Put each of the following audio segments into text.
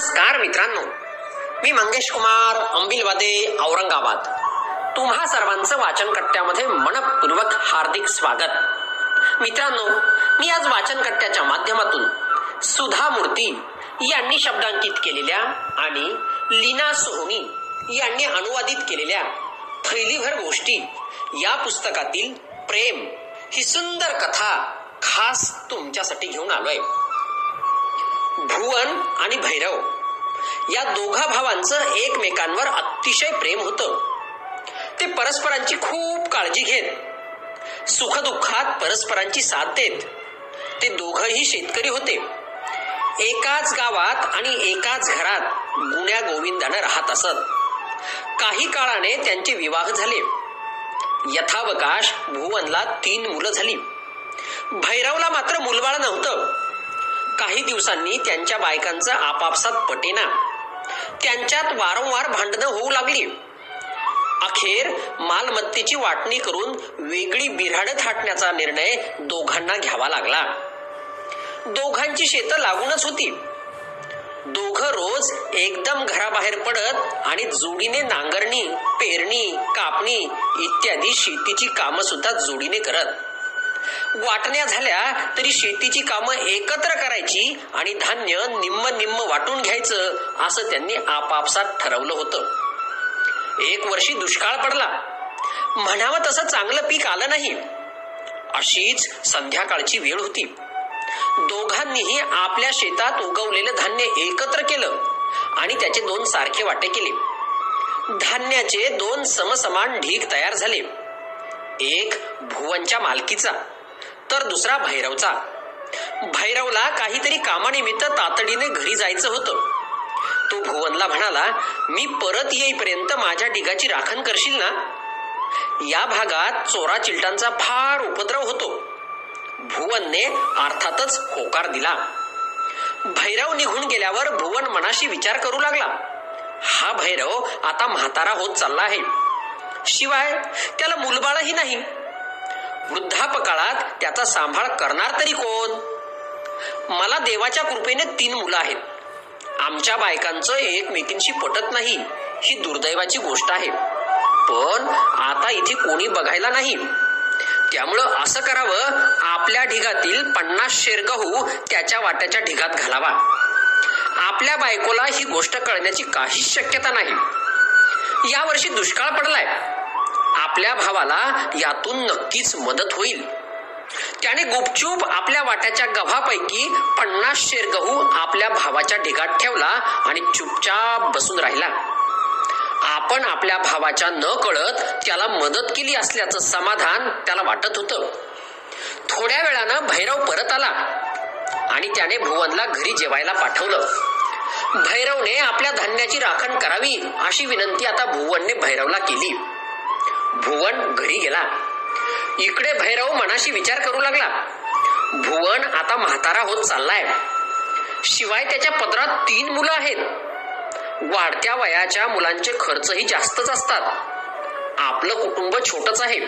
नमस्कार मित्रांनो. मी मंगेश कुमार अंबिलवादे औरंगाबाद. तुम्हा सर्वांचं वाचन कट्ट्यामध्ये मनपूर्वक हार्दिक स्वागत. मित्रांनो मी आज वाचन कट्ट्याच्या माध्यमातून सुधा मूर्ती यांनी शब्दांकित केलेल्या आणि लीना सोहनी यांनी अनुवादित केलेल्या थैलीभर गोष्टी या पुस्तकातील प्रेम ही सुंदर कथा खास तुमच्यासाठी घेऊन आलोय. भुवन आणि भैरव या दोघा भावांचं एकमेकांवर अतिशय प्रेम होतं. ते परस्परांची खूप काळजी घेत सुखदुःखात परस्परांची साथ देत. ते दोघही शेतकरी होते. एकाच गावात आणि एकाच घरात गुण्या गोविंदानं राहत असत. काही काळाने त्यांचे विवाह झाले. यथावकाश भुवनला तीन मुलं झाली. भैरवला मात्र मुलबाळ नव्हतं. काही दिवसांनी त्यांच्या बायकांचं आपापसात पटेना. त्यांच्यात वारंवार भांडणं होऊ लागली. अखेर मालमत्तेची वाटणी करून वेगळी बिऱ्हाड थाटण्याचा निर्णय दोघांना घ्यावा लागला. दोघांची शेतं लागूनच होती. दोघ रोज एकदम घराबाहेर पडत आणि जोडीने नांगरणी पेरणी कापणी इत्यादी शेतीची कामं सुद्धा जोडीने करत. वाटण्या झाल्या तरी शेतीची कामं एकत्र करायची आणि धान्य निम्म निम्म वाटून घ्यायचं असं त्यांनी आपापसात ठरवलं होतं. एक वर्षी दुष्काळ पडला. म्हणावं तसं चांगलं पीक आलं नाही. अशीच संध्याकाळची वेळ होती. दोघांनीही आपल्या शेतात उगवलेलं धान्य एकत्र केलं आणि त्याचे दोन सारखे वाटे केले. धान्याचे दोन समसमान ढीग तयार झाले. एक भुवनच्या मालकीचा तर दुसरा भैरवचा. भैरवला काहीतरी कामानिमित्त तातडीने घरी जायचं होतं. तो भुवनला म्हणाला मी परत येईपर्यंत माझ्या ढिगाची राखण करशील ना? या भागात चोरा चिलटांचा फार उपद्रव होतो. भुवनने अर्थातच होकार दिला. भैरव निघून गेल्यावर भुवन मनाशी विचार करू लागला. हा भैरव आता म्हातारा होत चालला आहे. शिवाय त्याला मुलबाळही नाही. वृद्धापकाळात त्याचा सांभाळ करणार तरी कोण? मला देवाच्या कृपेने तीन मुलं आहेत. आमच्या बायकांचं एकमेकींशी पटत नाही ही दुर्दैवाची गोष्ट आहे. पण आता इथे कोणी बघायला नाही. त्यामुळं असं करावं आपल्या ढिगातील पन्नास शेर गहू त्याच्या वाट्याच्या ढिगात घालावा. आपल्या बायकोला ही गोष्ट कळण्याची काहीच शक्यता नाही. यावर्षी दुष्काळ पडलाय. आपल्या भावाला यातून नक्कीच मदत होईल. त्याने गुपचूप आपल्या वाट्याच्या गव्हापैकी पन्नास शेर गहू आपल्या भावाच्या ढिगात ठेवला आणि चुपचाप बसून राहिला. आपण आपल्या भावाच्या न कळत त्याला मदत केली असल्याचं समाधान त्याला वाटत होतं. थोड्या वेळानं भैरव परत आला आणि त्याने भुवनला घरी जेवायला पाठवलं. भैरवने आपल्या धान्याची राखण करावी अशी विनंती आता भुवनने भैरवला केली. भुवन घरी गेला. इकडे भैरव मनाशी विचार करू लागला. भुवन आता म्हातारा होत चाललाय. शिवाय त्याच्या पदरात तीन मुलं आहेत. वाढत्या वयाच्या मुलांचे खर्चही जास्तच असतात. आपलं कुटुंब छोटच आहे.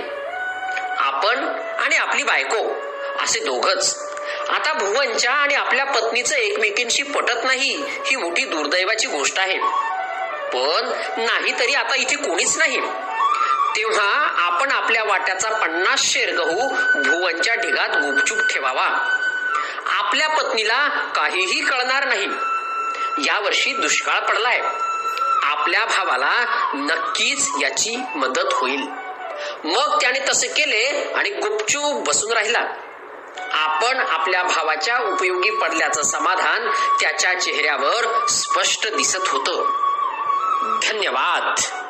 आपण आणि आपली बायको असे दोघच. आता भुवनच्या आणि आपल्या पत्नीचं एकमेकींशी पटत नाही ही मोठी दुर्दैवाची गोष्ट आहे. पण नाही तरी आता इथे कोणीच नाही. तेव्हा आपण आपल्या वाट्याचा पन्नास शेर गहू भुवनच्या ढिगात गुपचूप ठेवावा. आपल्या पत्नीला काहीही कळणार नाही. यावर्षी दुष्काळ पडलाय. आपल्या भावाला नक्कीच याची मदत होईल. मग त्याने तसे केले आणि गुपचूप बसून राहिला. आपण आपल्या भावाच्या उपयोगी पडल्याचं समाधान त्याच्या चेहऱ्यावर स्पष्ट दिसत होतं. धन्यवाद.